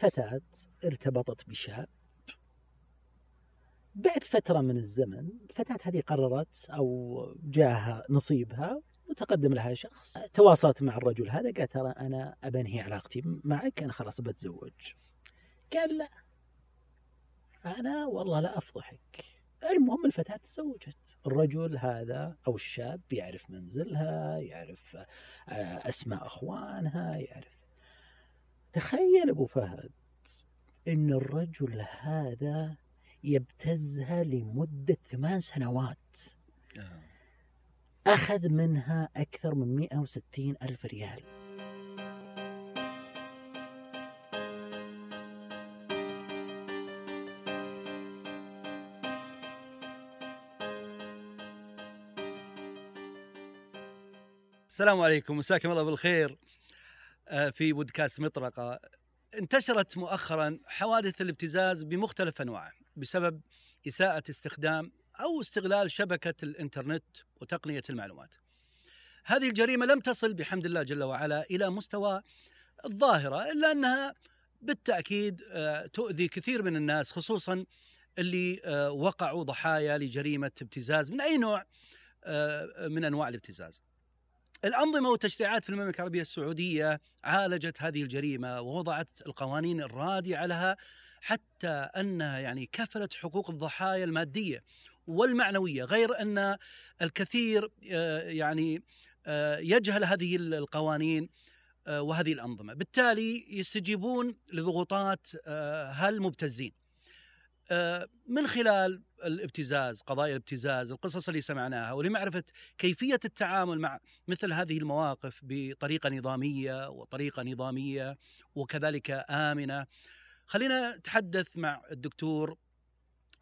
فتاة ارتبطت بشاب. بعد فترة من الزمن الفتاة هذه قررت أو جاها نصيبها وتقدم لها شخص. تواصلت مع الرجل هذا قال ترى أنا أبنهي علاقتي معك أنا خلاص بتزوج. قال لا. أنا والله لا أفضحك. المهم الفتاة تزوجت. الرجل هذا أو الشاب يعرف منزلها يعرف آه، أسماء أخوانها يعرف تخيل أبو فهد أن الرجل هذا يبتزها لمدة ثمان سنوات. آه. أخذ منها أكثر من 160 ألف ريال. السلام عليكم مساكم الله بالخير. في بودكاست مطرقة. انتشرت مؤخرا حوادث الابتزاز بمختلف أنواعه بسبب إساءة استخدام أو استغلال شبكة الإنترنت وتقنية المعلومات. هذه الجريمة لم تصل بحمد الله جل وعلا إلى مستوى الظاهرة إلا أنها بالتأكيد آه، تؤذي كثير من الناس خصوصا اللي آه، وقعوا ضحايا لجريمة ابتزاز من أي نوع آه، من أنواع الابتزاز. الأنظمة والتشريعات في المملكة العربية السعودية عالجت هذه الجريمة ووضعت القوانين الرادعة لها حتى أنها يعني كفلت حقوق الضحايا المادية والمعنوية غير أن الكثير آه، يعني آه، يجهل هذه القوانين آه، وهذه الأنظمة. بالتالي يستجيبون لضغوطات هالمبتزين من خلال الابتزاز قضايا الابتزاز القصص اللي سمعناها ولمعرفة كيفية التعامل مع مثل هذه المواقف بطريقة نظامية وطريقة نظامية وكذلك آمنة. خلينا نتحدث مع الدكتور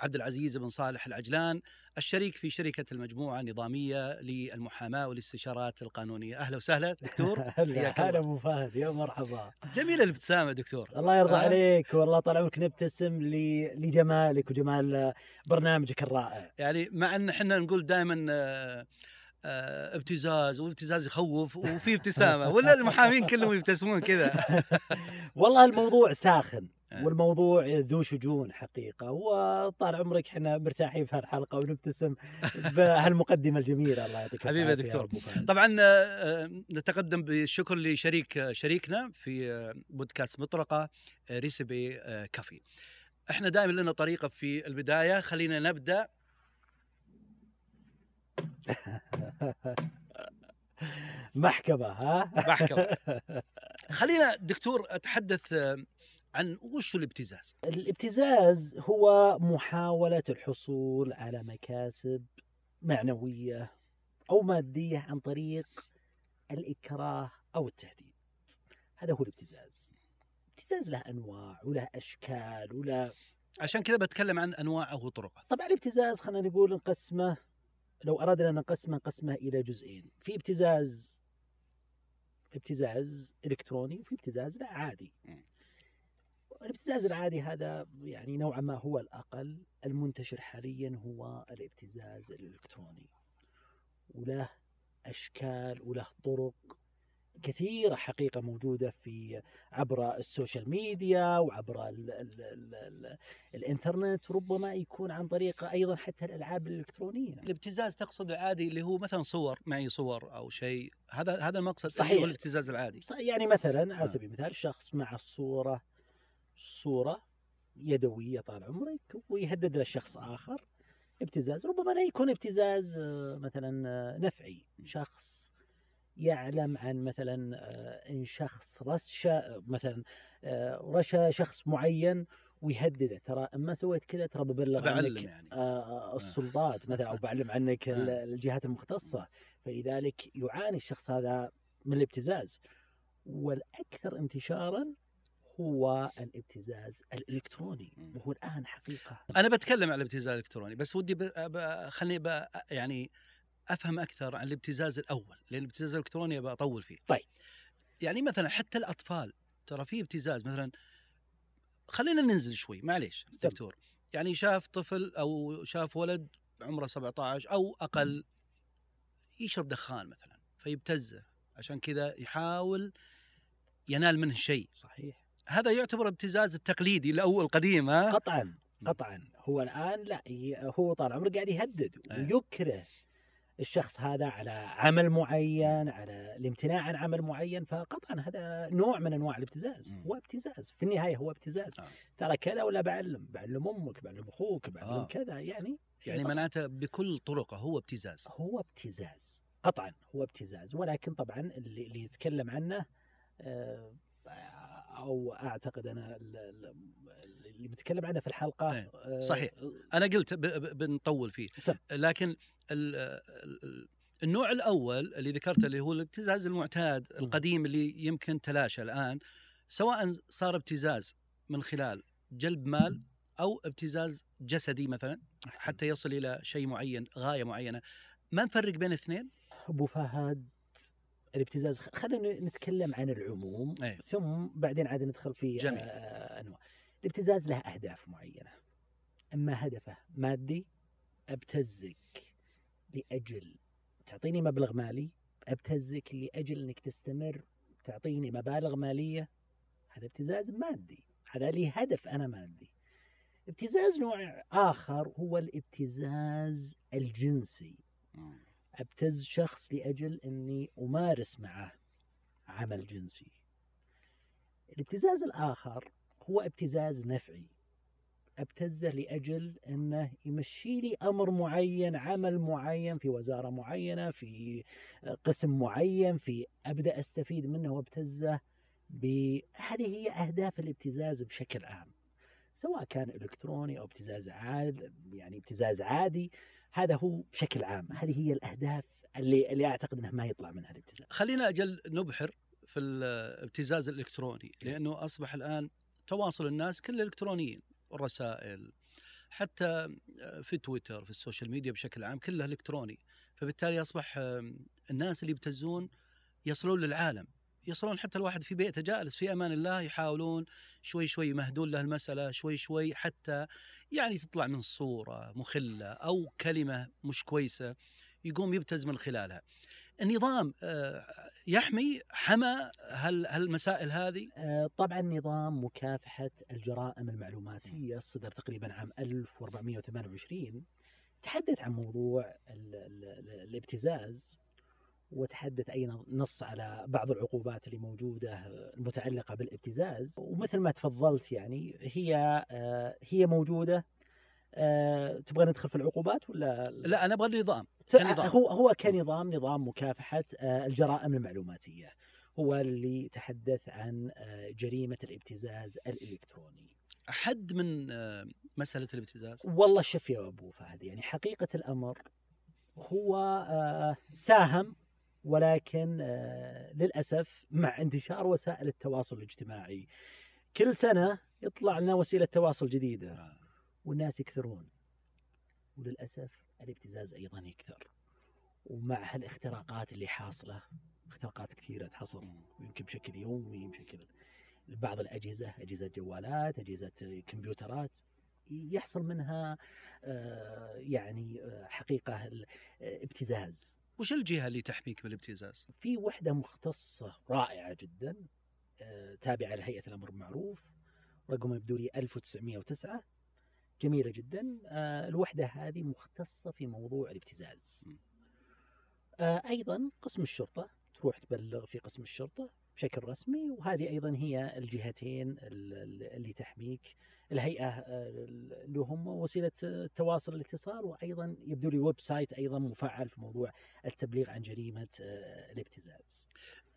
عبد العزيز بن صالح العجلان الشريك في شركة المجموعة النظامية للمحاماة والاستشارات القانونية. أهلا وسهلا دكتور. هلا أبو فهد يا مرحبا. جميلة الابتسامة دكتور. الله يرضى آه. عليك والله طال عمرك نبتسم لجمالك وجمال برنامجك الرائع. يعني مع أن إحنا نقول دائما آه، آه، ابتزاز والابتزاز يخوف وفي ابتسامة ولا المحامين كلهم يبتسمون كذا؟ والله الموضوع ساخن. آه. والموضوع ذو شجون حقيقة وطال عمرك إحنا مرتاحين في هالحلقة ونبتسم بهالمقدمة الجميلة. الله يعطيك حبيبي يا دكتور. طبعا آه، نتقدم بالشكر لشريك شريكنا في بودكاست مطرقة ريسبي كافي. إحنا دائما لنا طريقة في البداية. خلينا نبدأ. محكمة ها؟ محكمة. خلينا دكتور أتحدث عن وش الابتزاز؟ الابتزاز هو محاولة الحصول على مكاسب معنوية أو مادية عن طريق الإكراه أو التهديد. هذا هو الابتزاز. الابتزاز له أنواع وله أشكال وله عشان كذا بتكلم عن أنواعه وطرقه. طبعا الابتزاز خلينا نقول نقسمه لو أردنا أن نقسمه نقسمه إلى جزئين. في ابتزاز ابتزاز إلكتروني وفي ابتزاز لا عادي. الابتزاز العادي هذا يعني نوعا ما هو الأقل المنتشر حاليا هو الابتزاز الإلكتروني وله أشكال وله طرق كثيرة حقيقة موجودة في عبر ال social media وعبر ال ال ال ال الإنترنت ربما يكون عن طريق أيضا حتى الألعاب الإلكترونية. الابتزاز تقصد العادي اللي هو مثلا صور معي صور أو شيء هذا هذا المقصد صحيح هو الابتزاز العادي. يعني مثلا على سبيل المثال شخص مع الصورة صورة يدوية طال عمرك ويهدد للشخص آخر ابتزاز ربما لا يكون ابتزاز آه، مثلا آه، نفعي. شخص يعلم عن مثلا آه، إن شخص رشا مثلا رشا شخص معين ويهدده. ترى أما سويت كذا ترى ببلغ عنك يعني. السلطات مثلا أو بعلم عنك الجهات المختصة. فلذلك يعاني الشخص هذا من الابتزاز. والأكثر انتشارا هو الابتزاز الإلكتروني وهو الآن حقيقة. أنا بتكلم عن الابتزاز الإلكتروني بس ودي خليني يعني أفهم أكثر عن الابتزاز الأول لأن الابتزاز الإلكتروني أبغى أطول فيه. طيب. يعني مثلا حتى الأطفال ترى في ابتزاز مثلا خلينا ننزل شوي معليش دكتور يعني شاف طفل أو شاف ولد عمره 17 أو أقل يشرب دخان مثلا فيبتزه عشان كذا يحاول ينال منه شيء. صحيح. هذا يعتبر ابتزاز التقليدي الأول القديم ها؟ قطعا قطعا. هو الآن لا هو طال عمره قاعد يهدد أي. ويكره الشخص هذا على عمل معين على الامتناع عن عمل معين. فقطعا هذا نوع من أنواع الابتزاز. هو ابتزاز. في النهاية هو ابتزاز. آه. ترى كذا ولا بعلم بعلم أمك بعلم أخوك بعلم آه. كذا. يعني يعني معناته بكل طرقه هو ابتزاز. هو ابتزاز. قطعا هو ابتزاز. ولكن طبعا اللي, اللي يتكلم عنه آه، أو أعتقد أنا ال- ال- اللي بتكلم عنه في الحلقة أي، آه، صحيح. أنا قلت بنطول فيه سم. لكن ال- ال- النوع الأول اللي ذكرته اللي هو الابتزاز المعتاد. القديم اللي يمكن تلاشى الآن سواء صار ابتزاز من خلال جلب مال أو ابتزاز جسدي مثلا. حتى يصل إلى شيء معين غاية معينة ما نفرق بين الاثنين أبو فهد الابتزاز. خلينا نتكلم عن العموم أي. ثم بعدين عاد ندخل في جميل. آه، أنواع. الابتزاز له أهداف معينة. أما هدفه مادي أبتزك لأجل تعطيني مبلغ مالي أبتزك لأجل إنك تستمر تعطيني مبالغ مالية. هذا ابتزاز مادي. هذا لي هدف أنا مادي. ابتزاز نوع آخر هو الابتزاز الجنسي. أبتز شخص لأجل أني أمارس معه عمل جنسي. الابتزاز الآخر هو ابتزاز نفعي. أبتزه لأجل أنه يمشي لي أمر معين، عمل معين في وزارة معينة، في قسم معين، في أبدأ أستفيد منه وأبتزه ب هذه هي أهداف الابتزاز بشكل عام. سواء كان إلكتروني أو ابتزاز عاد يعني ابتزاز عادي هذا هو بشكل عام هذه هي الأهداف اللي اللي أعتقد إنه ما يطلع منها الابتزاز. خلينا أجل نبحر في الابتزاز الإلكتروني لأنه أصبح الآن تواصل الناس كله إلكترونيين الرسائل حتى في تويتر في ال social media بشكل عام كله إلكتروني. فبالتالي أصبح الناس اللي يبتزون يصلون للعالم. يصلون حتى الواحد في بيته جالس في أمان الله يحاولون شوي شوي يمهدون له المسألة شوي شوي حتى يعني تطلع من صورة مخلة أو كلمة مش كويسة يقوم يبتز من خلالها. النظام آه، يحمي حمى هال- هالمسائل هذه؟ آه، طبعا نظام مكافحة الجرائم المعلوماتية صدر تقريبا عام 1428 تحدث عن موضوع ال- ال- ال- الابتزاز. وتحدث أيضا نص على بعض العقوبات اللي موجودة المتعلقة بالابتزاز. ومثل ما تفضلت يعني هي آه، هي موجودة. آه، تبغى ندخل في العقوبات ولا؟ لا أنا أبغى النظام. كنظام. هو هو كنظام نظام مكافحة آه، الجرائم المعلوماتية. هو اللي تحدث عن آه، جريمة الابتزاز الإلكتروني. حد من آه، مسألة الابتزاز؟ والله شوف يا أبو فهد يعني حقيقة الأمر هو آه، ساهم ولكن آه، للأسف مع انتشار وسائل التواصل الاجتماعي كل سنة يطلع لنا وسيلة تواصل جديدة. والناس يكثرون وللأسف الابتزاز أيضا يكثر ومع هالاختراقات اللي حاصلة اختراقات كثيرة تحصل ويمكن بشكل يومي بشكل بعض الأجهزة أجهزة جوالات أجهزة كمبيوترات يحصل منها آه، يعني آه، حقيقة آه، ابتزاز. وش الجهة اللي تحميك بالابتزاز؟ في وحدة مختصة رائعة جدا تابعة لهيئة الأمر بالمعروف رقم يبدو لي 1909 جميلة جدا. الوحدة هذه مختصة في موضوع الابتزاز. أيضا قسم الشرطة تروح تبلغ في قسم الشرطة بشكل رسمي وهذه أيضا هي الجهتين ال- ال- اللي تحميك الهيئة آه، اللي هم وسيلة التواصل الاتصال وأيضا يبدو لي website أيضا مفعل في موضوع التبليغ عن جريمة آه، الابتزاز.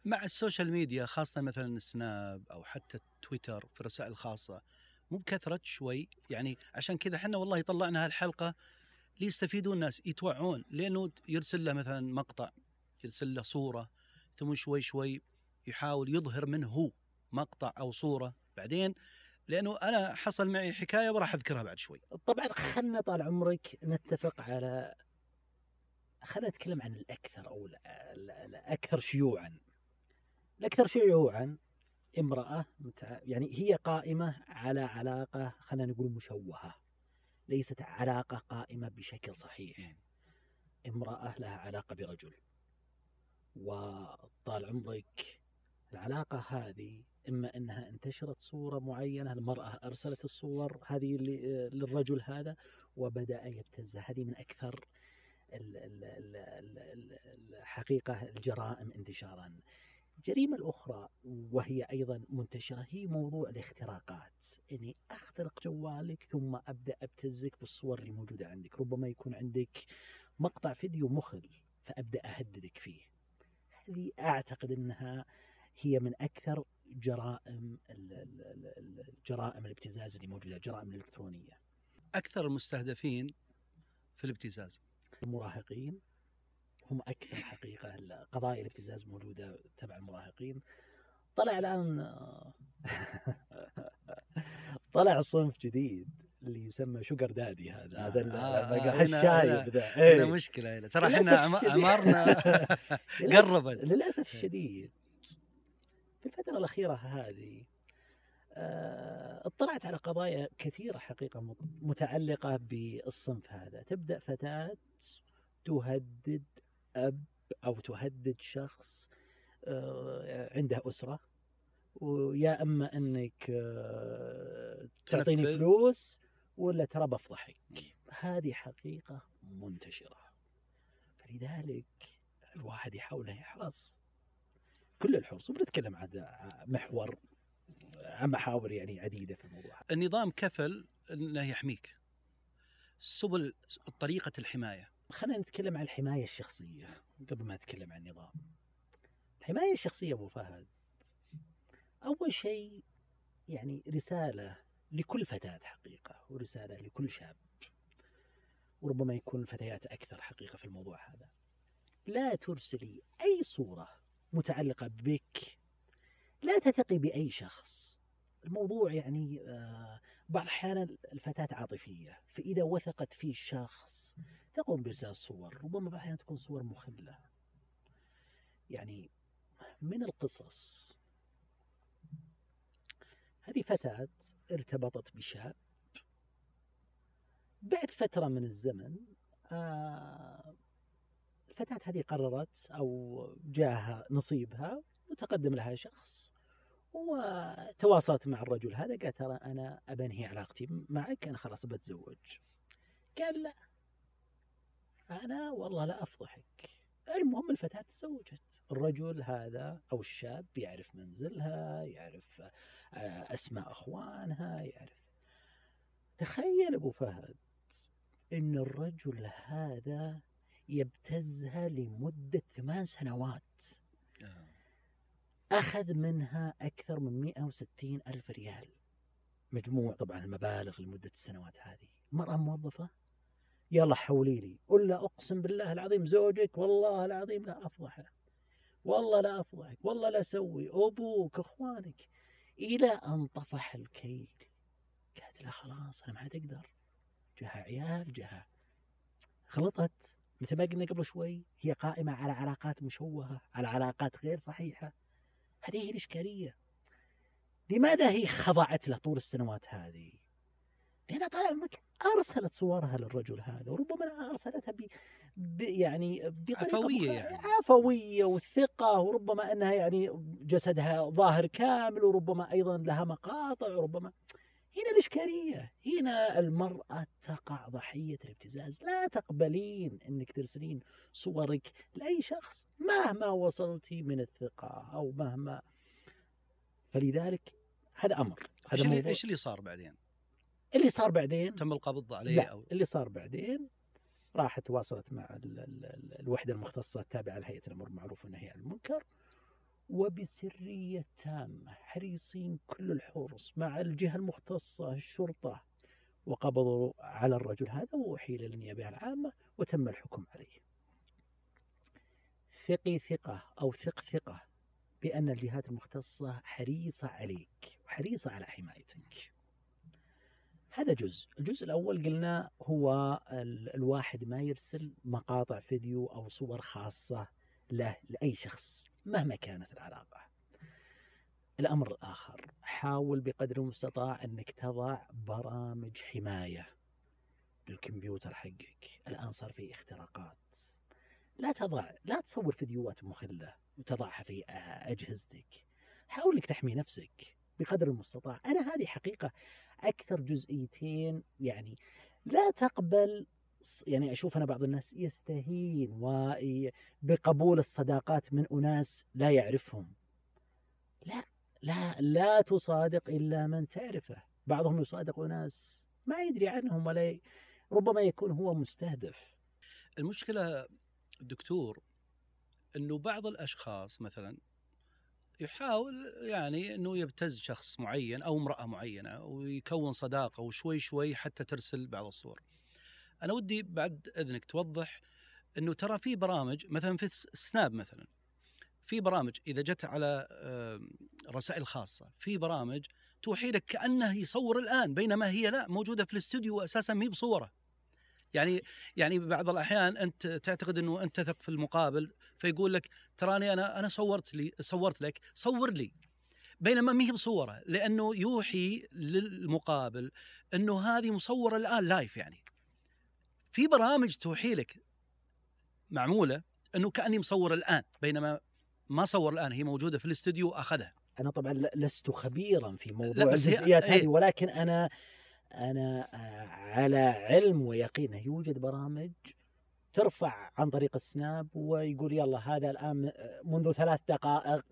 مع ال social media خاصة مثلا السناب أو حتى تويتر في الرسائل الخاصة مو بكثرة شوي يعني عشان كذا إحنا والله طلعنا هالحلقة ليستفيدون الناس يتوعون لأنه يرسل له مثلا مقطع يرسل له صورة ثم شوي شوي يحاول يظهر منه هو مقطع أو صورة بعدين لأنه أنا حصل معي حكاية وراح أذكرها بعد شوي طبعا خلنا طال عمرك نتفق على خلينا نتكلم عن الأكثر أو ال- ال- الأكثر شيوعا. الأكثر شيوعا امرأة متع... يعني هي قائمة على علاقة خلينا نقول مشوهة. ليست علاقة قائمة بشكل صحيح. امرأة لها علاقة برجل. وطال عمرك العلاقة هذه إما إنها انتشرت صورة معينة المرأة أرسلت الصور هذه للرجل هذا وبدأ يبتزها هذه من أكثر ال- ال- ال- ال- ال- الحقيقة الجرائم انتشارا. الجريمه الأخرى وهي أيضا منتشرة هي موضوع الاختراقات، إني أخترق جوالك ثم أبدأ أبتزك بالصور اللي موجوده عندك، ربما يكون عندك مقطع فيديو مخل فأبدأ أهددك فيه. هذه أعتقد إنها هي من أكثر جرائم جرائم الابتزاز اللي موجودة، الجرائم الإلكترونية. أكثر المستهدفين في الابتزاز المراهقين هم أكثر حقيقة قضايا الابتزاز موجودة تبع المراهقين طلع الآن طلع صنف جديد اللي يسمى sugar daddy هذا آه، هذا آه، هنا- الشايب ذا هذا إيه. مشكلة هنا ترى إحنا عم- الشديد. عمرنا للأسف- قربت. للأسف الشديد في الفترة الأخيرة هذه آه، اطلعت على قضايا كثيرة حقيقة مت- متعلقة بالصنف هذا. تبدأ فتاة تهدد أب أو تهدد شخص آه، عنده أسرة ويا إما إنك آه، تعطيني. فلوس ولا ترى بفضحك. هذه حقيقة منتشرة. فلذلك الواحد يحاول يحرص. كل الحرص وبنتكلم عن محور عن محاور يعني عديدة في الموضوع. النظام كفل إنه يحميك سبل طريقة الحماية خلينا نتكلم عن الحماية الشخصية قبل ما نتكلم عن النظام. الحماية الشخصية أبو فهد أول شيء يعني رسالة لكل فتاة حقيقة ورسالة لكل شاب وربما يكون الفتيات أكثر حقيقة في الموضوع هذا. لا ترسلي أي صورة متعلقة بك لا تثقي بأي شخص. الموضوع يعني آه، بعض الأحيان الفتاة عاطفية فإذا وثقت في شخص تقوم بإرسال صور ربما بعض الأحيان تكون صور مخلة. يعني من القصص هذه فتاة ارتبطت بشاب بعد فترة من الزمن آه، الفتاة هذه قررت أو جاها نصيبها وتقدم لها شخص وتواصلت مع الرجل هذا قال ترى أنا أبنهي علاقتي معك أنا خلاص بتزوج. قال لا. أنا والله لا أفضحك. المهم الفتاة تزوجت. الرجل هذا أو الشاب يعرف منزلها يعرف آه، أسماء أخوانها يعرف. تخيل أبو فهد أن الرجل هذا يبتزها لمدة ثمان سنوات. أخذ منها أكثر من 160 ألف ريال. مجموع طبعا المبالغ لمدة السنوات هذه. مرأة موظفة؟ يلا حولي لي. ولا أقسم بالله العظيم زوجك والله العظيم لا أفضحه. والله لا أفضحك والله لا أسوي. أبوك أخوانك. إلى أن طفح الكيل. قالت له خلاص أنا ما عاد أقدر. جها عيال جها غلطت. مثل ما قلنا قبل شوي هي قائمة على علاقات مشوهة على علاقات غير صحيحة. هذه هي الإشكالية. لماذا هي خضعت له طول السنوات هذه؟ لأنها طال عمرك أرسلت صورها للرجل هذا وربما أرسلتها ب... ب... يعني بطريقة عفوية مخ- يعني. عفوية وثقة وربما أنها يعني جسدها ظاهر كامل وربما أيضا لها مقاطع وربما هنا الإشكالية. هنا المرأة تقع ضحية الابتزاز. لا تقبلين أنك ترسلين صورك لأي شخص مهما وصلتي من الثقة أو مهما. فلذلك هذا أمر. هذا موضوع. إيش اللي صار بعدين؟ اللي صار بعدين؟ تم القبض عليه لا أو اللي صار بعدين راحت تواصلت مع ال ال ال الوحدة المختصة التابعة لهيئة الأمر بالمعروف والنهي عن المنكر. وبسرية تامة حريصين كل الحرص مع الجهة المختصة الشرطة. وقبضوا على الرجل هذا وأحيل للنيابة العامة وتم الحكم عليه. ثقي ثقة أو ثق ثقة بأن الجهات المختصة حريصة عليك وحريصة على حمايتك. هذا جزء. الجزء الأول قلنا هو ال- الواحد ما يرسل مقاطع فيديو أو صور خاصة له لأي شخص مهما كانت العلاقة. الأمر الآخر حاول بقدر المستطاع أنك تضع برامج حماية للكمبيوتر حقك. الآن صار في اختراقات. لا تضع لا تصور فيديوهات مخلة وتضعها في أجهزتك. حاول إنك تحمي نفسك بقدر المستطاع. أنا هذه حقيقة أكثر جزئيتين يعني لا تقبل يعني أشوف أنا بعض الناس يستهين بقبول الصداقات من أناس لا يعرفهم لا لا لا تصادق إلا من تعرفه بعضهم يصادق اناس ما يدري عنهم ولا. ربما يكون هو مستهدف المشكلة دكتور إنه بعض الأشخاص مثلا يحاول يعني إنه يبتز شخص معين أو امرأة معينة ويكون صداقة وشوي شوي حتى ترسل بعض الصور. أنا ودي بعد إذنك توضح إنه ترى في برامج مثلا في السناب مثلا في برامج إذا جت على رسائل خاصة في برامج توحي لك كأنه يصور الآن بينما هي لا موجودة في الاستوديو أساسا ما بصورة. يعني يعني بعض الأحيان أنت تعتقد إنه أنت تثق في المقابل فيقول لك تراني أنا أنا صورت لي صورت لك صور لي بينما ما هي بصورة لأنه يوحي للمقابل إنه هذه مصورة الآن لايف يعني في برامج توحي لك معمولة إنه كأني مصور الآن بينما ما صور الآن هي موجودة في الاستوديو اخذها أنا طبعا لست خبيرا في موضوع الجزئيات إيه. هذه ولكن أنا أنا آه، على علم ويقين يوجد برامج ترفع عن طريق السناب ويقول يلا هذا الآن آه، منذ ثلاث دقائق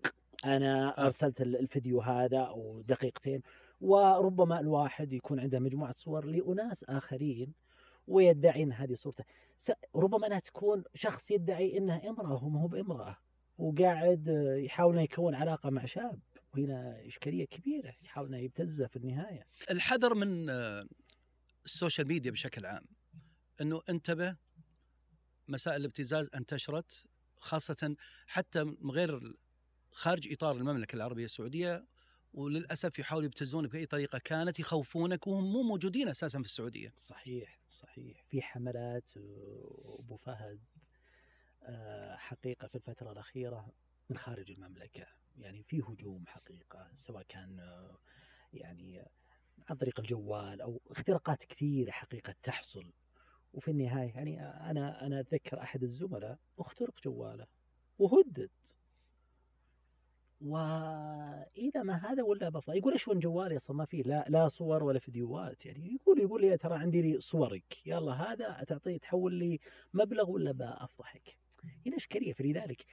أنا آه. أرسلت ال- الفيديو هذا أو دقيقتين وربما الواحد يكون عنده مجموعة صور لأناس آخرين ويدعي إن هذه صورته. ربما أنها تكون شخص يدعي انه امرأة وهو ما هو بامرأة وقاعد آه، يحاول يكون علاقة مع شاب وهنا إشكالية كبيرة يحاول يبتزه في النهاية. الحذر من آه، ال social media بشكل عام إنه انتبه مسائل الابتزاز انتشرت خاصة حتى من غير خارج إطار المملكة العربية السعودية وللأسف يحاولوا يبتزون بأي طريقة كانت يخوفونك وهم مو موجودين أساسا في السعودية. صحيح صحيح. في حملات آه، ابو فهد آه، حقيقة في الفترة الأخيرة من خارج المملكة. يعني في هجوم حقيقة سواء كان آه، يعني عن طريق الجوال أو اختراقات كثيرة حقيقة تحصل. وفي النهاية يعني أنا أنا اتذكر أحد الزملاء اخترق جواله وهدد. وإذا ما هذا ولا بفضل يقول إيش وين جوالي أصلا؟ ما فيه لا لا صور ولا فيديوهات يعني. يقول يقول لي ترى عندي لي صورك يلا هذا تعطيه تحول لي مبلغ ولا بافضحك هنا إشكالية. فلذلك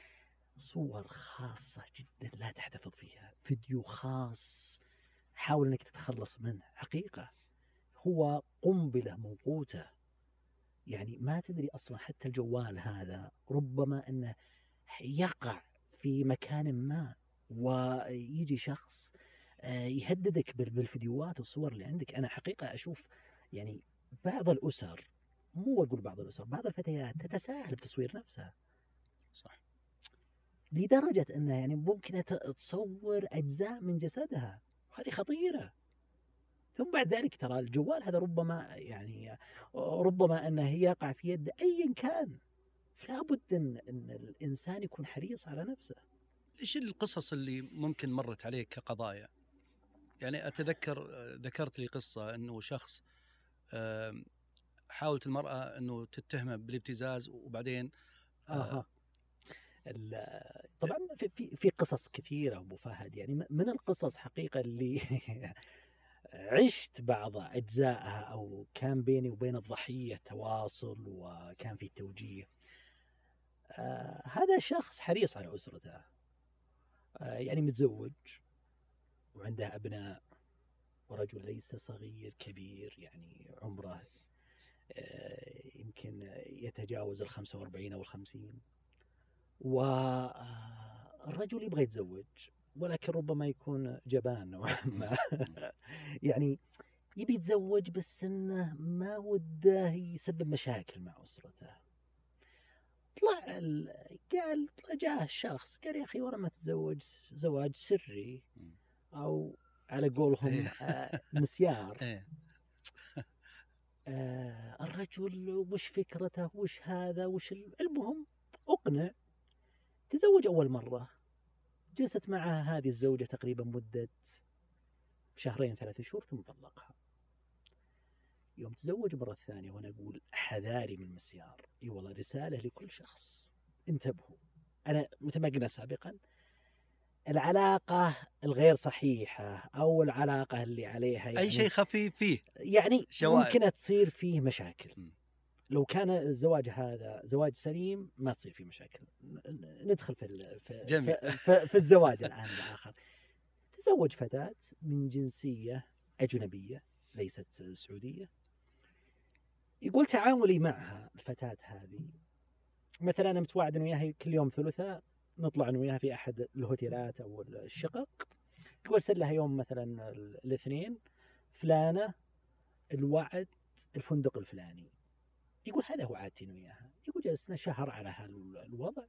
صور خاصة جدا لا تحتفظ فيها فيديو خاص حاول إنك تتخلص منه. حقيقة هو قنبلة موقوتة. يعني ما تدري أصلا حتى الجوال هذا ربما إنه يقع في مكان ما. ويجي شخص آه، يهددك بال- بالفيديوهات والصور اللي عندك. أنا حقيقة أشوف يعني بعض الأسر مو أقول بعض الأسر بعض الفتيات تتساهل بتصوير نفسها. صح. لدرجة أنها يعني ممكن تصور أجزاء من جسدها. هذه خطيرة. ثم بعد ذلك ترى الجوال هذا ربما يعني ربما أنه يقع في يد ايا كان. فلا بد أن الإنسان يكون حريص على نفسه. إيش القصص اللي ممكن مرت عليك كقضايا؟ يعني أتذكر آه، ذكرت لي قصة إنه شخص حاولت المرأة إنه تتهمه بالابتزاز وبعدين آه، طبعا في في قصص كثيرة أبو فهد. يعني من القصص حقيقة اللي عشت بعض أجزائها أو كان بيني وبين الضحية تواصل وكان في توجيه آه هذا شخص حريص على أسرته. يعني متزوج وعنده ابناء ورجل ليس صغير كبير يعني عمره آه يمكن يتجاوز ال 45 أو ال 50 والرجل يبغى يتزوج ولكن ربما يكون جبان نوعا ما يعني يبي يتزوج بس إنه ما وده يسبب مشاكل مع أسرته. طلع ال- قال جاء الشخص قال يا أخي ورا ما تتزوج زواج سري أو على قولهم إيه. آه، مسيار. إيه. آه الرجل وش فكرته؟ وش هذا؟ وش ال- المهم أقنع تزوج أول مرة جلست معها هذه الزوجة تقريبا مدة شهرين ثلاث شهور ثم طلقها. يوم تزوج مرة ثانية وأنا أقول حذاري من مسيار إي والله رسالة لكل شخص. انتبهوا. أنا مثل ما قلنا سابقا العلاقة الغير صحيحة أو العلاقة اللي عليها يعني اي شيء خفيف فيه. يعني شوائب. ممكن تصير فيه مشاكل. م. لو كان الزواج هذا زواج سليم ما تصير فيه مشاكل. ندخل في في, جميل. في, في, في الزواج الآن الآخر. تزوج فتاة من جنسية أجنبية ليست سعودية. يقول تعاملي معها الفتاة هذه. مثلا أنا متواعد أنا وياها كل يوم ثلاثاء نطلع أنا وياها في أحد الهوتيلات أو الشقق. يقول ارسل لها يوم مثلا الاثنين فلانة الوعد الفندق الفلاني. يقول هذا هو عادتي أنا وياها. يقول جلسنا شهر على هالوضع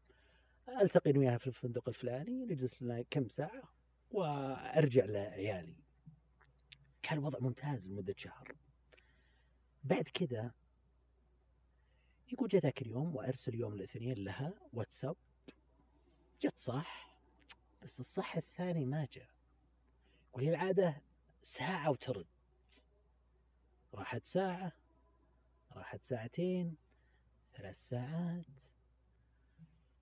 ألتقي أنا وياها في الفندق الفلاني نجلس لنا كم ساعة وأرجع لعيالي. كان الوضع ممتاز لمدة شهر. بعد كذا يقول جاء ذاك اليوم وأرسل يوم الاثنين لها واتساب. جت صح بس الصح الثاني ما جاء. وهي العادة ساعة وترد. راحت ساعة راحت ساعتين ثلاث ساعات.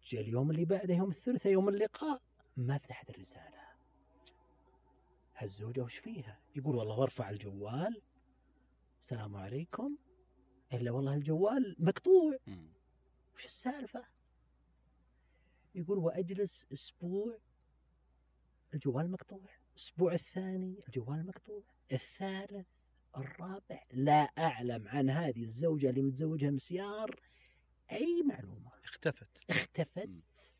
جاء اليوم اللي بعده يوم الثلاثاء يوم اللقاء ما فتحت الرسالة. هالزوجة وش فيها؟ يقول والله وارفع الجوال. السلام عليكم. إلا والله الجوال مقطوع. وش السالفة؟ يقول وأجلس أسبوع الجوال مقطوع. الأسبوع الثاني الجوال مقطوع. الثالث الرابع لا أعلم عن هذه الزوجة اللي متزوجها مسيار أي معلومة. اختفت. اختفت.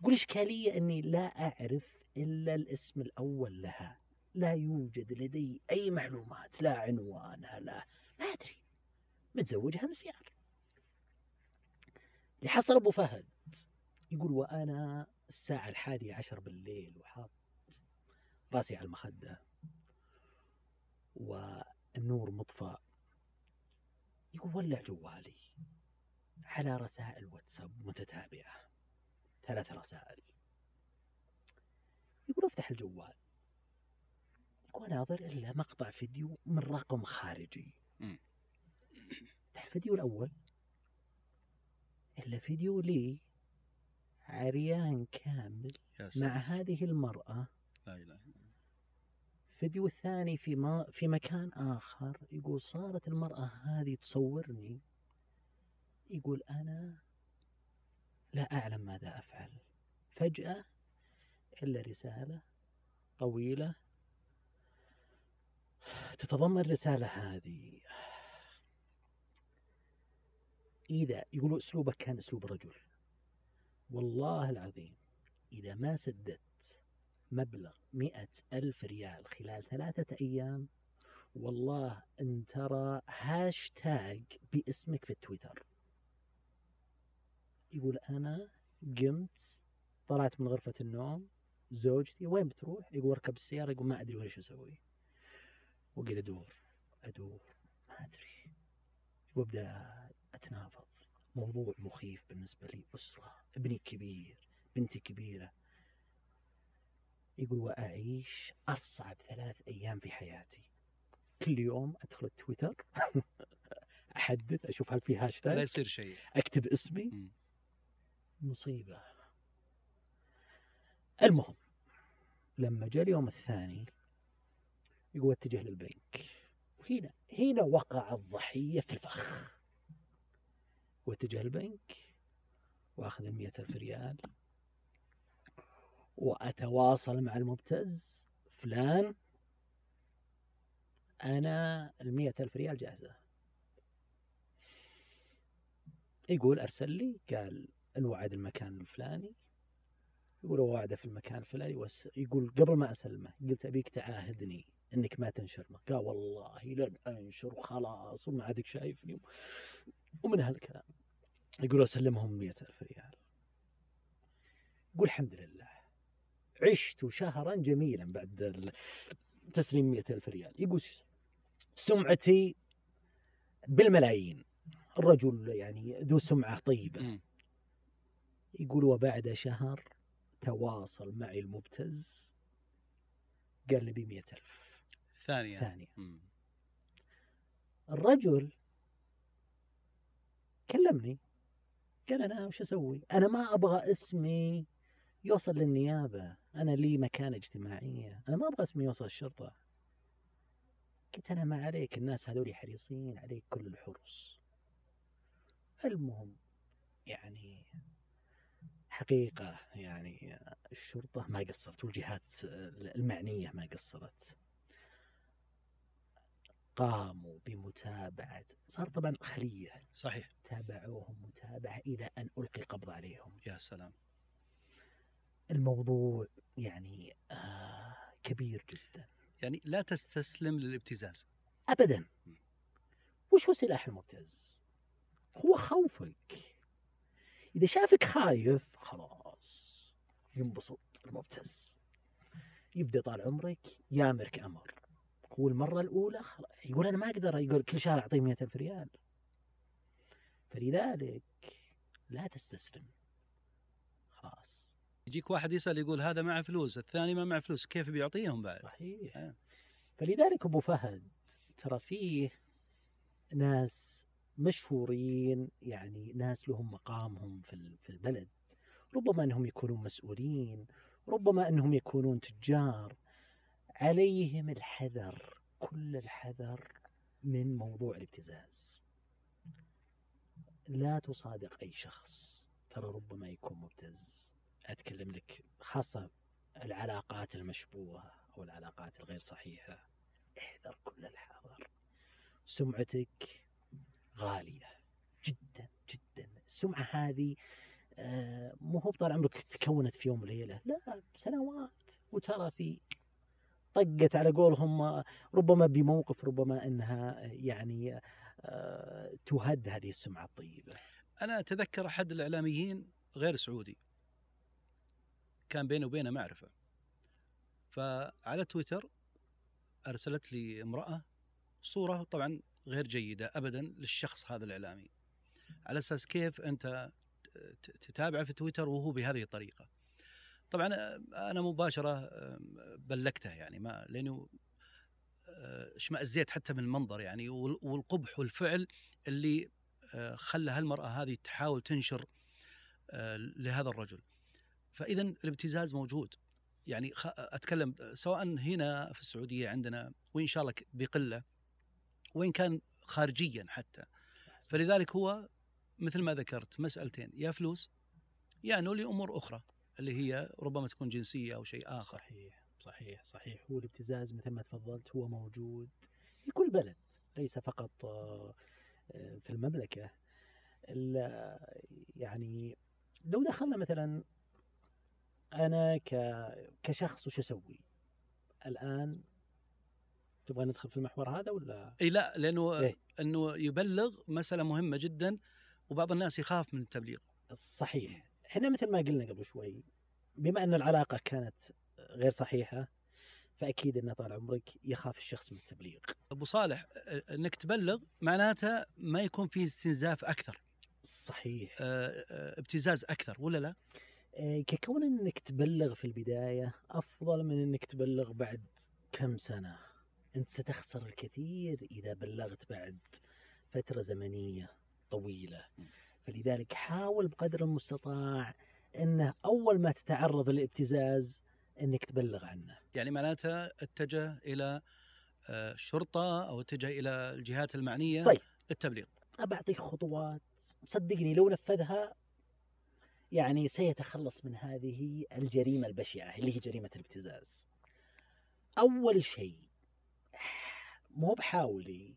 يقول إشكالية أني لا أعرف إلا الاسم الأول لها. لا يوجد لدي أي معلومات لا عنوانها لا. ما أدري. متزوجها مسيار. اللي حصل أبو فهد يقول وأنا الساعة الحادية عشر بالليل وحاط راسي على المخدة والنور مطفى. يقول ولع جوالي على رسائل واتساب متتابعة ثلاث رسائل. يقول أفتح الجوال. يقول اناظر إلا مقطع فيديو من رقم خارجي. مم. الفيديو الأول. الا فيديو لي عريان كامل مع هذه المرأة. لا إله إلا الله. فيديو الثاني في ما في مكان آخر يقول صارت المرأة هذه تصورني. يقول أنا لا أعلم ماذا أفعل. فجأة إلا رسالة طويلة تتضمن الرسالة هذه. إذا يقولوا أسلوبك كان أسلوب رجل. والله العظيم إذا ما سددت مبلغ مئة ألف ريال خلال ثلاثة أيام والله أن ترى هاشتاج باسمك في التويتر. يقول أنا قمت طلعت من غرفة النوم زوجتي وين بتروح؟ يقول أركب السيارة يقول ما أدري وش أسوي. وقعد أدور أدور ما أدري. وأبدأ أتنافض موضوع مخيف بالنسبة لي أسرة ابني كبير بنتي كبيرة. يقول وأعيش أصعب ثلاث أيام في حياتي. كل يوم أدخل التويتر أحدث أشوف هل في لا هاشتاج يصير شيء. أكتب اسمي. مصيبة. المهم لما جاء اليوم الثاني يقول اتجه للبنك. وهنا هنا وقع الضحية في الفخ. واتجه البنك وأخذ المية ألف ريال. وأتواصل مع المبتز فلان أنا المية ألف ريال جاهزة. يقول أرسل لي قال الوعد المكان الفلاني. يقول وعده في المكان الفلاني. يقول قبل ما أسلمه قلت أبيك تعاهدني أنك ما تنشر قال والله لن أنشر خلاص وما عادك شايفني. ومن هالكلام. يقول أسلمهم مية ألف ريال. يقول الحمد لله. عشت شهرا جميلا بعد تسليم مية ألف ريال. يقول سمعتي بالملايين. الرجل يعني ذو سمعة طيبة. يقول وبعد شهر تواصل معي المبتز. قال لي بمية ألف. ثانية ثانية. الرجل كلمني. قال أنا وش أسوي؟ أنا ما أبغى اسمي يوصل للنيابة. أنا لي مكانة اجتماعية. أنا ما أبغى اسمي يوصل الشرطة قلت أنا ما عليك. الناس هذول حريصين عليك كل الحرص المهم يعني حقيقة يعني الشرطة ما قصرت والجهات المعنية ما قصرت. قاموا بمتابعة صار طبعا خلية صحيح. تابعوهم متابعة إلى أن ألقي القبض عليهم. يا سلام. الموضوع يعني آه كبير جدا. يعني لا تستسلم للابتزاز. أبدا. وش هو سلاح المبتز؟ هو خوفك. إذا شافك خايف خلاص ينبسط المبتز. يبدأ طال عمرك يامرك أمر. هو المرة الأولى يقول أنا ما أقدر يقول كل شهر أعطيه مئة ألف ريال. فلذلك لا تستسلم. خلاص. يجيك واحد يسأل يقول هذا معه فلوس الثاني ما معه فلوس كيف بيعطيهم بعد؟ صحيح. آه. فلذلك أبو فهد ترى فيه ناس مشهورين يعني ناس لهم مقامهم في ال- في البلد. ربما أنهم يكونون مسؤولين ربما أنهم يكونون تجار. عليهم الحذر كل الحذر من موضوع الابتزاز. لا تصادق أي شخص ترى ربما يكون مبتز. أتكلم لك خاصة العلاقات المشبوهة أو العلاقات الغير صحيحة. احذر كل الحذر. سمعتك غالية جدا جدا. السمعة هذه آه، مو هو طال عمرك تكونت في يوم وليلة لا سنوات. وترى في طقت على قولهم آه، ربما بموقف ربما إنها آه، يعني آه، تهد هذه السمعة الطيبة. أنا أتذكر أحد الإعلاميين غير سعودي كان بيني وبينه معرفة. فعلى تويتر أرسلت لي امرأة صورة طبعا غير جيدة ابدا للشخص هذا الإعلامي على أساس كيف أنت تتابعه في تويتر وهو بهذه الطريقة. طبعا أنا مباشرة بلكته يعني ما لأنه آه، اشمئزيت حتى من المنظر يعني وال- والقبح والفعل اللي آه، خلى هالمرأة هذه تحاول تنشر آه، لهذا الرجل. فاذا الابتزاز موجود. يعني أتكلم سواء هنا في السعودية عندنا وإن شاء الله بقلة وإن كان خارجيا حتى. فلذلك هو مثل ما ذكرت مسألتين يا فلوس يا أنه لأمور أخرى. اللي هي ربما تكون جنسية أو شيء آخر. صحيح صحيح صحيح. هو الابتزاز مثل ما تفضلت هو موجود في كل بلد ليس فقط آه، في المملكة. ال- يعني لو دخلنا مثلا أنا ك- كشخص وش أسوي؟ الآن تبغى ندخل في المحور هذا ولا؟ إي لا لأنه إيه؟ أنه يبلغ مسألة مهمة جدا وبعض الناس يخاف من التبليغ. صحيح. إحنا مثل ما قلنا قبل شوي بما أن العلاقة كانت غير صحيحة فأكيد أن طال عمرك يخاف الشخص من التبليغ. أبو صالح إنك تبلغ معناته ما يكون في استنزاف أكثر. صحيح. آه، آه، ابتزاز أكثر ولا لا؟ آه، ككون إنك تبلغ في البداية أفضل من إنك تبلغ بعد كم سنة؟ أنت ستخسر الكثير إذا بلغت بعد فترة زمنية طويلة. م. فلذلك حاول بقدر المستطاع إنه أول ما تتعرض للابتزاز إنك تبلغ عنه. يعني معناته اتجه إلى آه، الشرطه أو اتجه إلى الجهات المعنية طيب. للتبليغ. بعطيك خطوات صدقني لو نفذها يعني سيتخلص من هذه الجريمة البشعة اللي هي جريمة الابتزاز. أول شيء مو بحاولي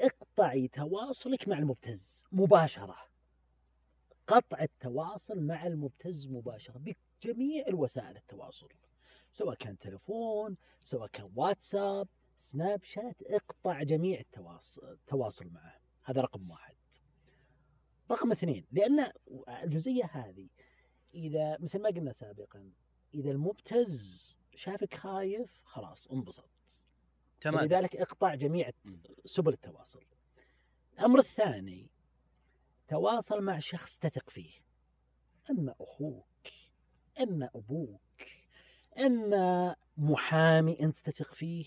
اقطعي تواصلك مع المبتز مباشرة. قطع التواصل مع المبتز مباشرة بجميع الوسائل التواصل سواء كان تلفون سواء كان واتساب سناب شات اقطع جميع التواصل التواصل معه. هذا رقم واحد. رقم اثنين لأن الجزئية هذه إذا مثل ما قلنا سابقا إذا المبتز شافك خايف خلاص انبسط. تمام. لذلك اقطع جميع سبل التواصل. الأمر الثاني تواصل مع شخص تثق فيه. أما أخوك أما أبوك أما محامي أنت تثق فيه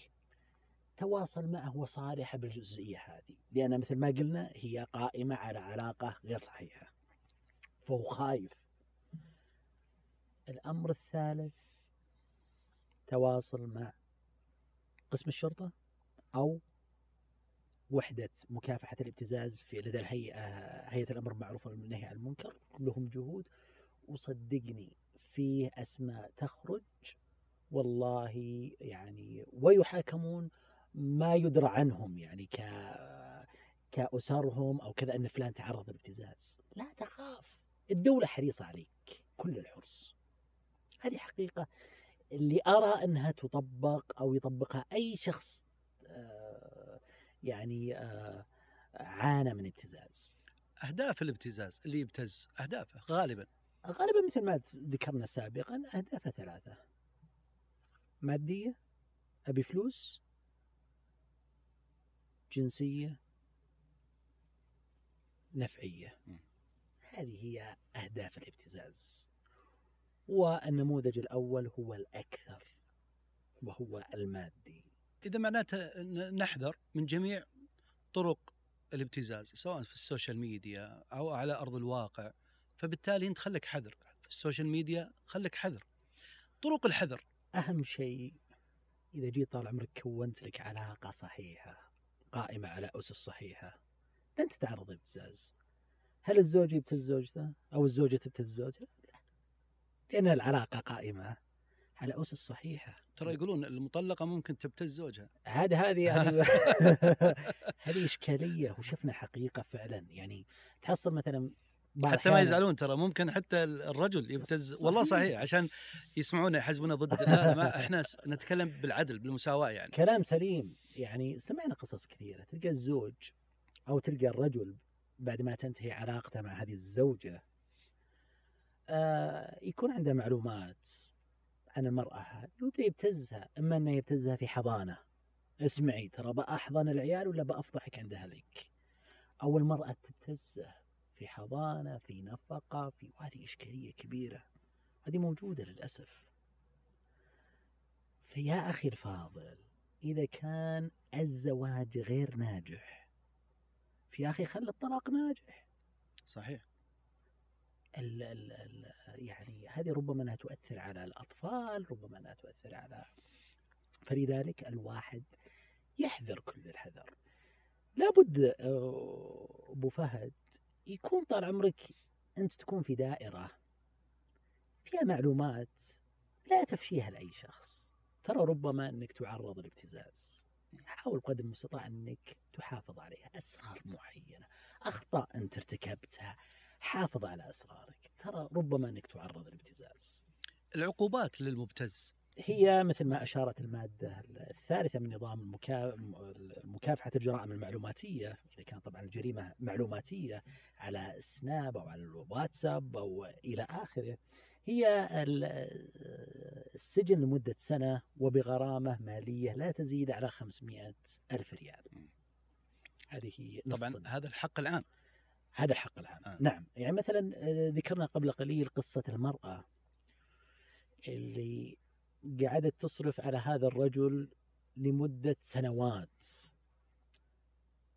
تواصل معه وصالحه بالجزئية هذه. لأن مثل ما قلنا هي قائمة على علاقة غير صحيحة. فهو خايف. الأمر الثالث تواصل مع قسم الشرطة أو وحدة مكافحة الابتزاز في لدى الهيئة هيئة الأمر بالمعروف والنهي عن المنكر لهم جهود. وصدقني فيه أسماء تخرج والله يعني ويحاكمون ما يدرى عنهم يعني ك كأسرهم أو كذا أن فلان تعرض لابتزاز لا تخاف الدولة حريصة عليك كل الحرص. هذه حقيقة. اللي أرى أنها تطبق أو يطبقها أي شخص آه، يعني آه، عانى من ابتزاز. أهداف الابتزاز اللي يبتز أهدافه غالبا. غالبا مثل ما ذكرنا سابقا أهدافها ثلاثة. مادية أبي فلوس. جنسية. نفعية. م. هذه هي أهداف الابتزاز. والنموذج الأول هو الأكثر وهو المادي. إذا معناته نحذر من جميع طرق الابتزاز سواء في السوشيال ميديا أو على أرض الواقع. فبالتالي أنت خليك حذر. في السوشيال ميديا خليك حذر. طرق الحذر. أهم شيء إذا جيت طال عمرك كونت لك علاقة صحيحة قائمة على أسس صحيحة لن تتعرض لابتزاز. هل الزوج يبتز زوجته؟ أو الزوجة تبتز زوجها؟ لا. لأن العلاقة قائمة. على أسس صحيحة. ترى يقولون المطلقة ممكن تبتز زوجها. هذا هذه يعني هذه إشكالية وشفنا حقيقة فعلا. يعني تحصل مثلا حتى ما يزعلون ترى ممكن حتى الرجل يبتز. والله صحيح عشان يسمعونا يحسبونا ضد. لا ما إحنا نتكلم بالعدل بالمساواة يعني. كلام سليم. يعني سمعنا قصص كثيرة. تلقى الزوج أو تلقى الرجل بعد ما تنتهي علاقته مع هذه الزوجة آه يكون عنده معلومات. عن المرأة هذه ويبدأ يبتزها إما أنه يبتزها في حضانة. اسمعي ترى بأحضن العيال ولا بأفضحك عند أهلك؟ أو المرأة تبتزه في حضانة في نفقة في وهذه إشكالية كبيرة. هذه موجودة للأسف. فيا أخي الفاضل إذا كان الزواج غير ناجح في أخي خلي الطلاق ناجح. صحيح. ال ال ال يعني هذه ربما أنها تؤثر على الأطفال ربما أنها تؤثر على فلذلك الواحد يحذر كل الحذر. لابد آه، أبو فهد يكون طال عمرك أنت تكون في دائرة فيها معلومات لا تفشيها لأي شخص. ترى ربما أنك تعرض لابتزاز. حاول قدر المستطاع أنك تحافظ عليها. أسرار معينة أخطاء أنت ارتكبتها. حافظ على أسرارك. ترى ربما أنك تعرض لابتزاز. العقوبات للمبتز. هي مثل ما أشارت المادة الثالثة من نظام المكا... مكافحة الجرائم المعلوماتية. إذا كان طبعا الجريمة معلوماتية على السناب أو على الواتساب أو إلى آخره هي ال- السجن لمدة سنة وبغرامة مالية لا تزيد على 500 ألف ريال. هذه طبعا هذا الحق العام هذا الحق العام آه. نعم يعني مثلا آه، ذكرنا قبل قليل قصة المرأة اللي قعدت تصرف على هذا الرجل لمدة سنوات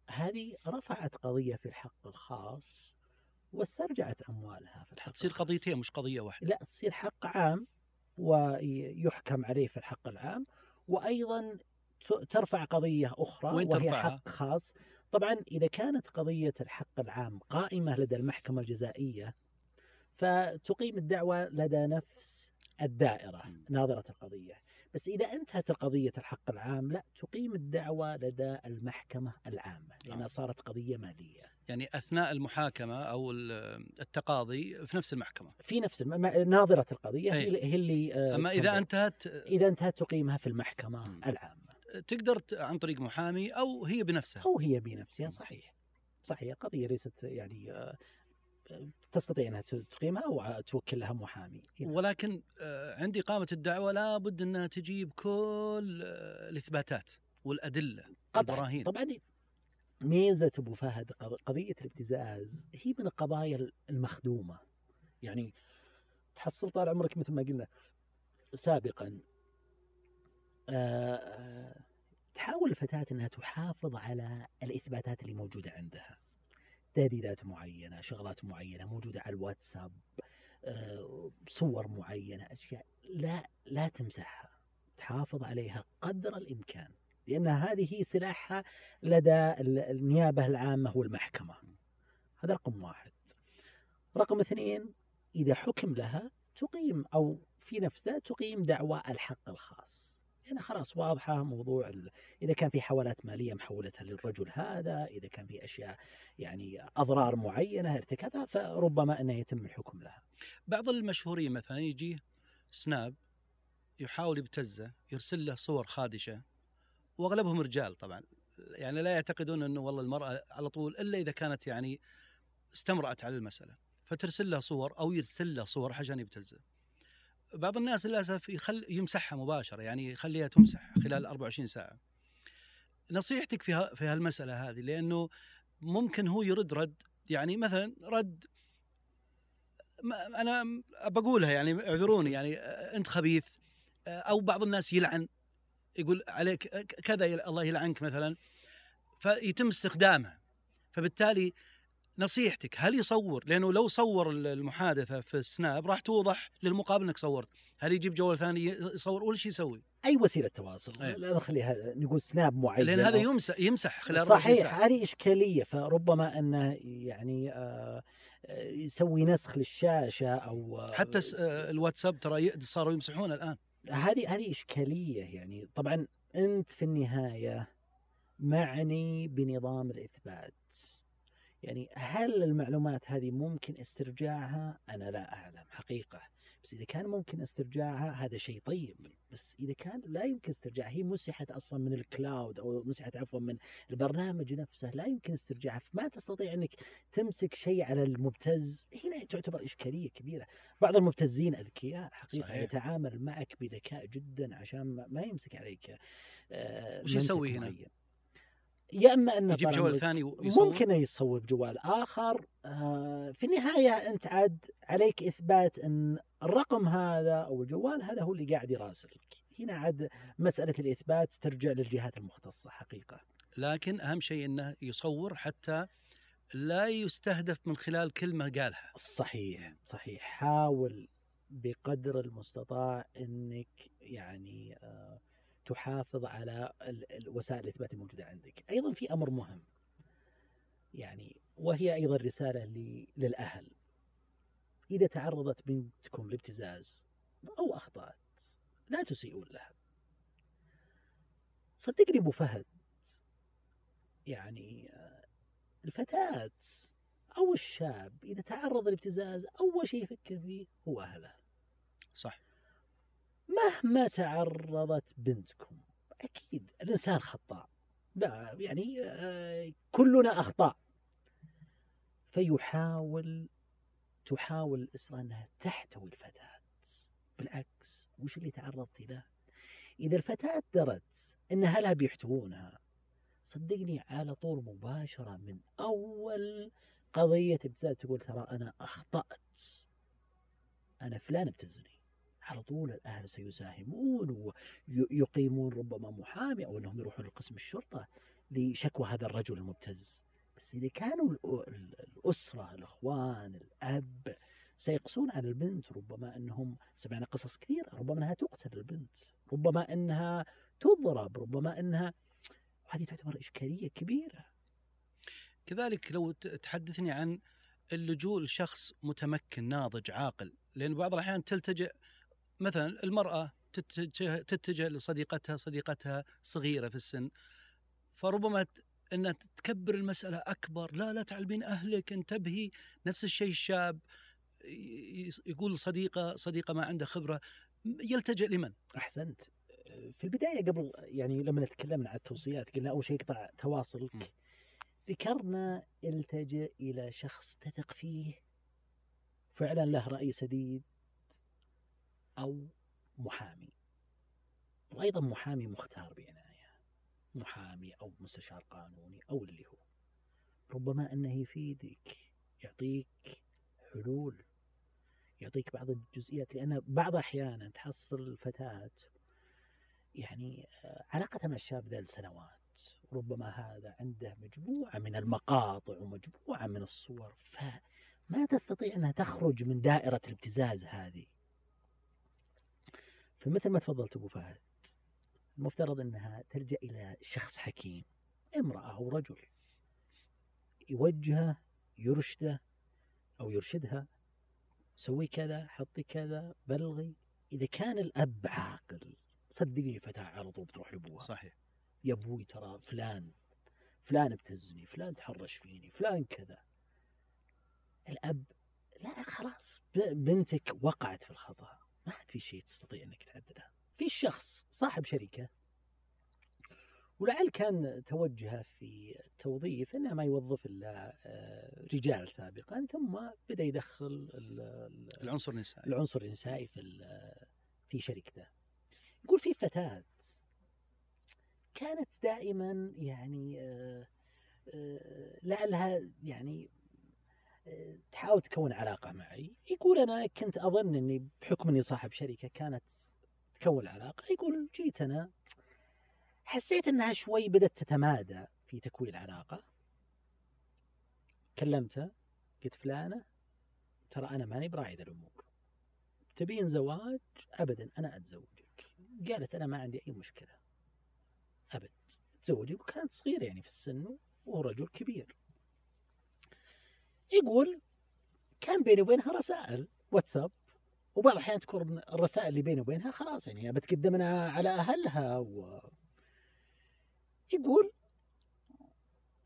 هذه رفعت قضية في الحق الخاص واسترجعت أموالها في الحق تصير. قضيتين مش قضية واحدة لا تصير حق عام ويحكم عليه في الحق العام وأيضا ترفع قضية أخرى وين وهي ترفعها؟ حق خاص طبعا إذا كانت قضية الحق العام قائمة لدى المحكمة الجزائية فتقيم الدعوة لدى نفس الدائرة. ناظرة القضية بس إذا انتهت القضية الحق العام لا تقيم الدعوة لدى المحكمة العامة لأنها آه. صارت قضية مالية يعني أثناء المحاكمة أو ال- التقاضي في نفس المحكمة في نفس الم... ناظرة القضية. هي اللي- هي اللي آه، إذا تنظر. انتهت إذا انتهت تقيمها في المحكمة. العامة تقدر عن طريق محامي أو هي بنفسها. أو هي بنفسها صحيح. صحيح قضية ليست يعني آه، تستطيع أنها ت- تقيمها وتوكل لها محامي. ولكن آه، عندي قامة الدعوة لابد أنها تجيب كل آه، الإثباتات والأدلة قطعا البراهين. طبعا. ميزة أبو فهد قض- قضية الابتزاز هي من القضايا المخدومة. يعني تحصل طال عمرك مثل ما قلنا سابقا تحاول الفتاة أنها تحافظ على الإثباتات اللي موجودة عندها. تهديدات معينة شغلات معينة موجودة على الواتساب آه، صور معينة أشياء لا لا تمسحها. تحافظ عليها قدر الإمكان لأن هذه سلاحها لدى النيابة العامة والمحكمة. هذا رقم واحد. رقم اثنين إذا حكم لها تقيم أو في نفسها تقيم دعوى الحق الخاص. يعني خلاص واضحة موضوع إذا كان في حوالات مالية محولتها للرجل هذا إذا كان في أشياء يعني أضرار معينة ارتكبها فربما أنه يتم الحكم لها. بعض المشهورين مثلا يجي سناب يحاول يبتزه يرسل له صور خادشة وأغلبهم رجال طبعا. يعني لا يعتقدون إنه والله المرأة على طول إلا إذا كانت يعني استمرأت على المسألة. فترسل له صور أو يرسل له صور عشان يبتزه. بعض الناس للأسف يخل يمسحها مباشرة يعني يخليها تمسح خلال 24 ساعة. نصيحتك في في هالمسألة هذه لأنه ممكن هو يرد رد يعني مثلا رد أنا بقولها يعني اعذروني يعني أنت خبيث أو بعض الناس يلعن يقول عليك كذا الله يلعنك مثلا فيتم استخدامها فبالتالي نصيحتك هل يصور؟ لأنه لو صور المحادثة في السناب راح توضح للمقابل إنك صورت. هل يجيب جوال ثاني يصور؟ ولا شيء يسوي. أي وسيلة تواصل؟ أيه. لا نخليها نقول سناب معين. لأن هذا يمسح يمسح خلال صحيح هذه إشكالية. فربما أنه يعني آه يسوي نسخ للشاشة أو حتى الواتساب ترى صاروا يمسحون الآن. هذه هذه إشكالية يعني. طبعا أنت في النهاية معني بنظام الإثبات. يعني هل المعلومات هذه ممكن استرجاعها؟ أنا لا أعلم حقيقة. بس إذا كان ممكن استرجاعها هذا شيء طيب. بس إذا كان لا يمكن استرجاعها هي مسحت أصلا من الكلاود أو مسحت عفوا من البرنامج نفسه لا يمكن استرجاعها. فما تستطيع إنك تمسك شيء على المبتز. هنا تعتبر إشكالية كبيرة. بعض المبتزين اذكياء حقيقة صحيح. يتعامل معك بذكاء جدا عشان ما يمسك عليك آه وش يسوي هنا؟ يا إما أنه يجيب جوال ثاني ويصور ممكن يصوب جوال آخر. آه في النهاية أنت عاد عليك إثبات أن الرقم هذا أو الجوال هذا هو اللي قاعد يراسلك هنا عاد مسألة الإثبات ترجع للجهات المختصة حقيقة. لكن أهم شيء أنه يصور حتى لا يستهدف من خلال كلمة قالها. صحيح صحيح. حاول بقدر المستطاع أنك يعني آه تحافظ على وسائل الاثبات الموجوده عندك. أيضا في أمر مهم يعني وهي أيضا رسالة للأهل. إذا تعرضت بنتكم لابتزاز أو أخطأت لا تسيئون لها. صدقني أبو فهد يعني الفتاة أو الشاب إذا تعرض لابتزاز أول شيء يفكر فيه هو أهله صح مهما تعرضت بنتكم أكيد الإنسان خطاء. لا يعني آه، كلنا أخطاء. فيحاول تحاول الاسره أنها تحتوي الفتاة. بالعكس وش اللي تعرضتي له؟ إذا الفتاة درت إن اهلها بيحتوونها صدقني على طول مباشرة من أول قضية ابتزاز تقول ترى أنا أخطأت. أنا فلان ابتزني. على طول الأهل سيساهمون ويقيمون ربما محامي أو أنهم يروحون لقسم الشرطة لشكوى هذا الرجل المبتز. بس إذا كانوا الأسرة الأخوان الأب سيقسون على البنت ربما أنهم سمعنا قصص كثيرة ربما أنها تقتل البنت ربما أنها تضرب ربما أنها وهذه تعتبر إشكالية كبيرة. كذلك لو تحدثني عن اللجوء لشخص متمكن ناضج عاقل لأن بعض الأحيان تلتجئ مثلا المرأة تتجه, تتجه لصديقتها صديقتها صغيرة في السن فربما إنها تكبر المسألة أكبر لا لا تعلمين أهلك انتبهي نفس الشيء الشاب يقول صديقة صديقة ما عنده خبرة يلتجئ لمن؟ أحسنت. في البداية قبل يعني لما تكلمنا عن التوصيات قلنا أول شيء يقطع تواصلك. ذكرنا التجئ إلى شخص تثق فيه. فعلا له رأي سديد. أو محامي. وأيضا محامي مختار بعناية محامي أو مستشار قانوني أو اللي هو. ربما أنه يفيدك يعطيك حلول يعطيك بعض الجزئيات لأن بعض أحيانا تحصل الفتاة يعني آه، علاقتها مع الشاب ذا لسنوات. ربما هذا عنده مجموعة من المقاطع ومجموعة من الصور ف ما تستطيع أنها تخرج من دائرة الابتزاز هذه. فمثل ما تفضلت أبو فهد المفترض أنها تلجأ إلى شخص حكيم امرأة أو رجل يوجهه يرشده أو يرشدها سوي كذا حطي كذا بلغي. إذا كان الأب عاقل صدقني فتاة على طول بتروح لأبوها. صحيح. يا أبوي ترى فلان فلان ابتزني فلان تحرش فيني فلان كذا. الأب لا خلاص بنتك وقعت في الخطأ. ما عاد في شيء تستطيع إنك تعدله. في شخص صاحب شركة ولعل كان توجهه في التوظيف إنه ما يوظف إلا آه، رجال سابقا ثم بدأ يدخل ال- ال- العنصر النسائي. العنصر النسائي في في شركته. يقول في فتاة كانت دائما يعني آه، آه، لعلها يعني تحاول تكون علاقة معي. يقول أنا كنت أظن أني بحكم أني صاحب شركة كانت تكون علاقة يقول جيت أنا حسيت أنها شوي بدأت تتمادى في تكوين العلاقة كلمتها قلت فلانة ترى أنا ماني براعي ذا الأمور. تبين زواج؟ ابدا أنا أتزوجك. قالت أنا ما عندي أي مشكلة. أبد. تزوجك وكانت صغيرة يعني في السن وهو رجل كبير. يقول كان بيني وبينها رسائل واتساب. وبعض الأحيان تكون الرسائل اللي بيني وبينها خلاص يعني بتقدمنا على أهلها و يقول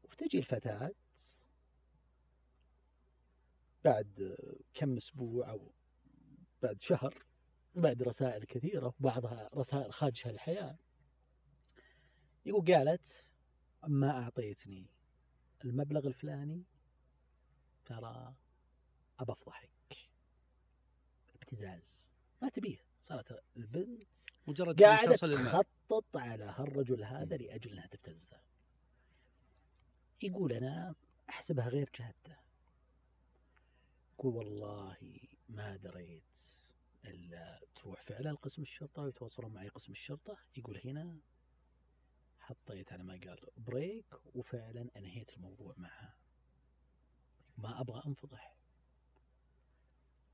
وتجي الفتاة بعد كم أسبوع أو بعد شهر بعد رسائل كثيرة وبعضها رسائل خادشة للحياة يقول قالت ما أعطيتني المبلغ الفلاني ترى أبى أفضحك. ابتزاز. ما تبيه. صارت البنت مجرد قاعدة تخطط على هالرجل هذا لأجل أنها تبتزه. يقول أنا أحسبها غير جادة. يقول والله ما دريت إلا تروح فعلا لقسم الشرطة ويتواصلون معي قسم الشرطة. يقول هنا حطيت على ما قال بريك وفعلا أنهيت الموضوع معها. ما أبغى أنفضح.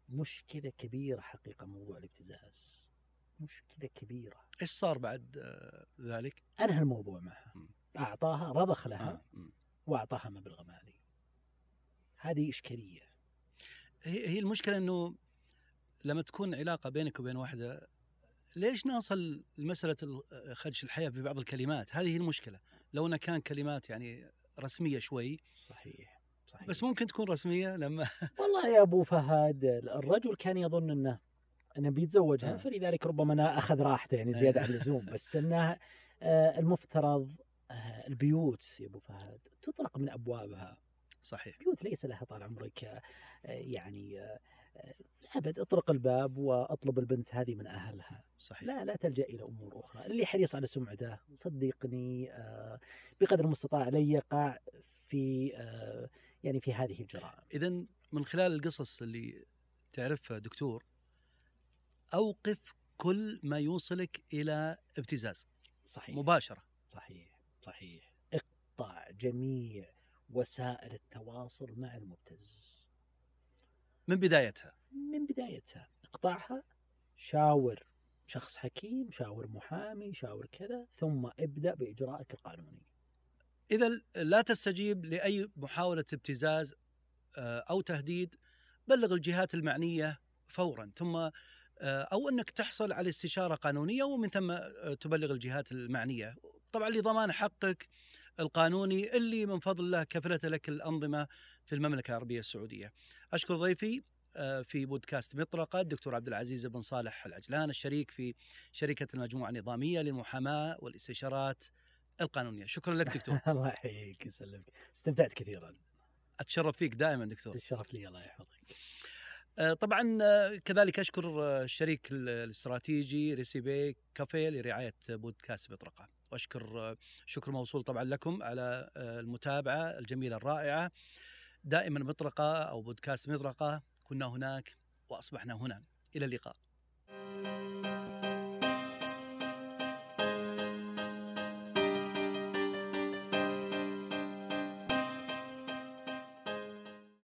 مشكلة كبيرة حقيقة موضوع الابتزاز. مشكلة كبيرة. إيش صار بعد آه، ذلك؟ أنهى الموضوع معها. أعطاها رضخ لها آه. وأعطاها مبلغ مالي. هذه إشكالية. هي هي المشكلة إنه لما تكون علاقة بينك وبين واحدة ليش نصل لمساله ال- خدش الحياة في بعض الكلمات؟ هذه هي المشكلة، لو إنها كان كلمات يعني رسمية شوي صحيح. صحيح. بس ممكن تكون رسمية لما والله يا أبو فهد الرجل كان يظن إنه إنه بيتزوجها آه. فلذلك ربما أنا أخذ راحته يعني زيادة عن اللزوم. بس إنه آه، المفترض آه، البيوت يا أبو فهد تطرق من أبوابها. صحيح. بيوت ليس لها طال عمرك آه، يعني أبد. اطرق الباب وأطلب البنت هذه من أهلها. صحيح. لا لا تلجأ إلى أمور أخرى. اللي حريص على سمعته صدقني بقدر المستطاع لن يقع في يعني في هذه الجرائم. اذا من خلال القصص اللي تعرفها دكتور أوقف كل ما يوصلك إلى ابتزاز. صحيح. مباشرة. صحيح صحيح. اقطع جميع وسائل التواصل مع المبتز. من بدايتها؟ من بدايتها. اقطعها شاور شخص حكيم شاور محامي شاور كذا ثم ابدأ بإجراءك القانوني. إذا لا تستجيب لأي محاولة ابتزاز آه، أو تهديد بلغ الجهات المعنية فورا ثم آه، أو أنك تحصل على استشارة قانونية ومن ثم آه، تبلغ الجهات المعنية طبعا لضمان حقك القانوني اللي من فضل الله كفلت لك الأنظمة في المملكة العربية السعودية. أشكر ضيفي في بودكاست مطرقة الدكتور عبد العزيز بن صالح العجلان الشريك في شركة المجموعة النظامية للمحاماة والاستشارات القانونية. شكرا لك دكتور. الله يحييك يسلمك. استمتعت كثيرا. أتشرف فيك دائما دكتور. الشرف لي الله يحفظك. آه، طبعا آه، كذلك أشكر آه، الشريك ال- الاستراتيجي ريسيبي كافيه لرعاية بودكاست مطرقه وأشكر شكر موصول طبعا لكم على المتابعة الجميلة الرائعة. دائما مطرقه أو بودكاست مطرقه كنا هناك وأصبحنا هنا. إلى اللقاء.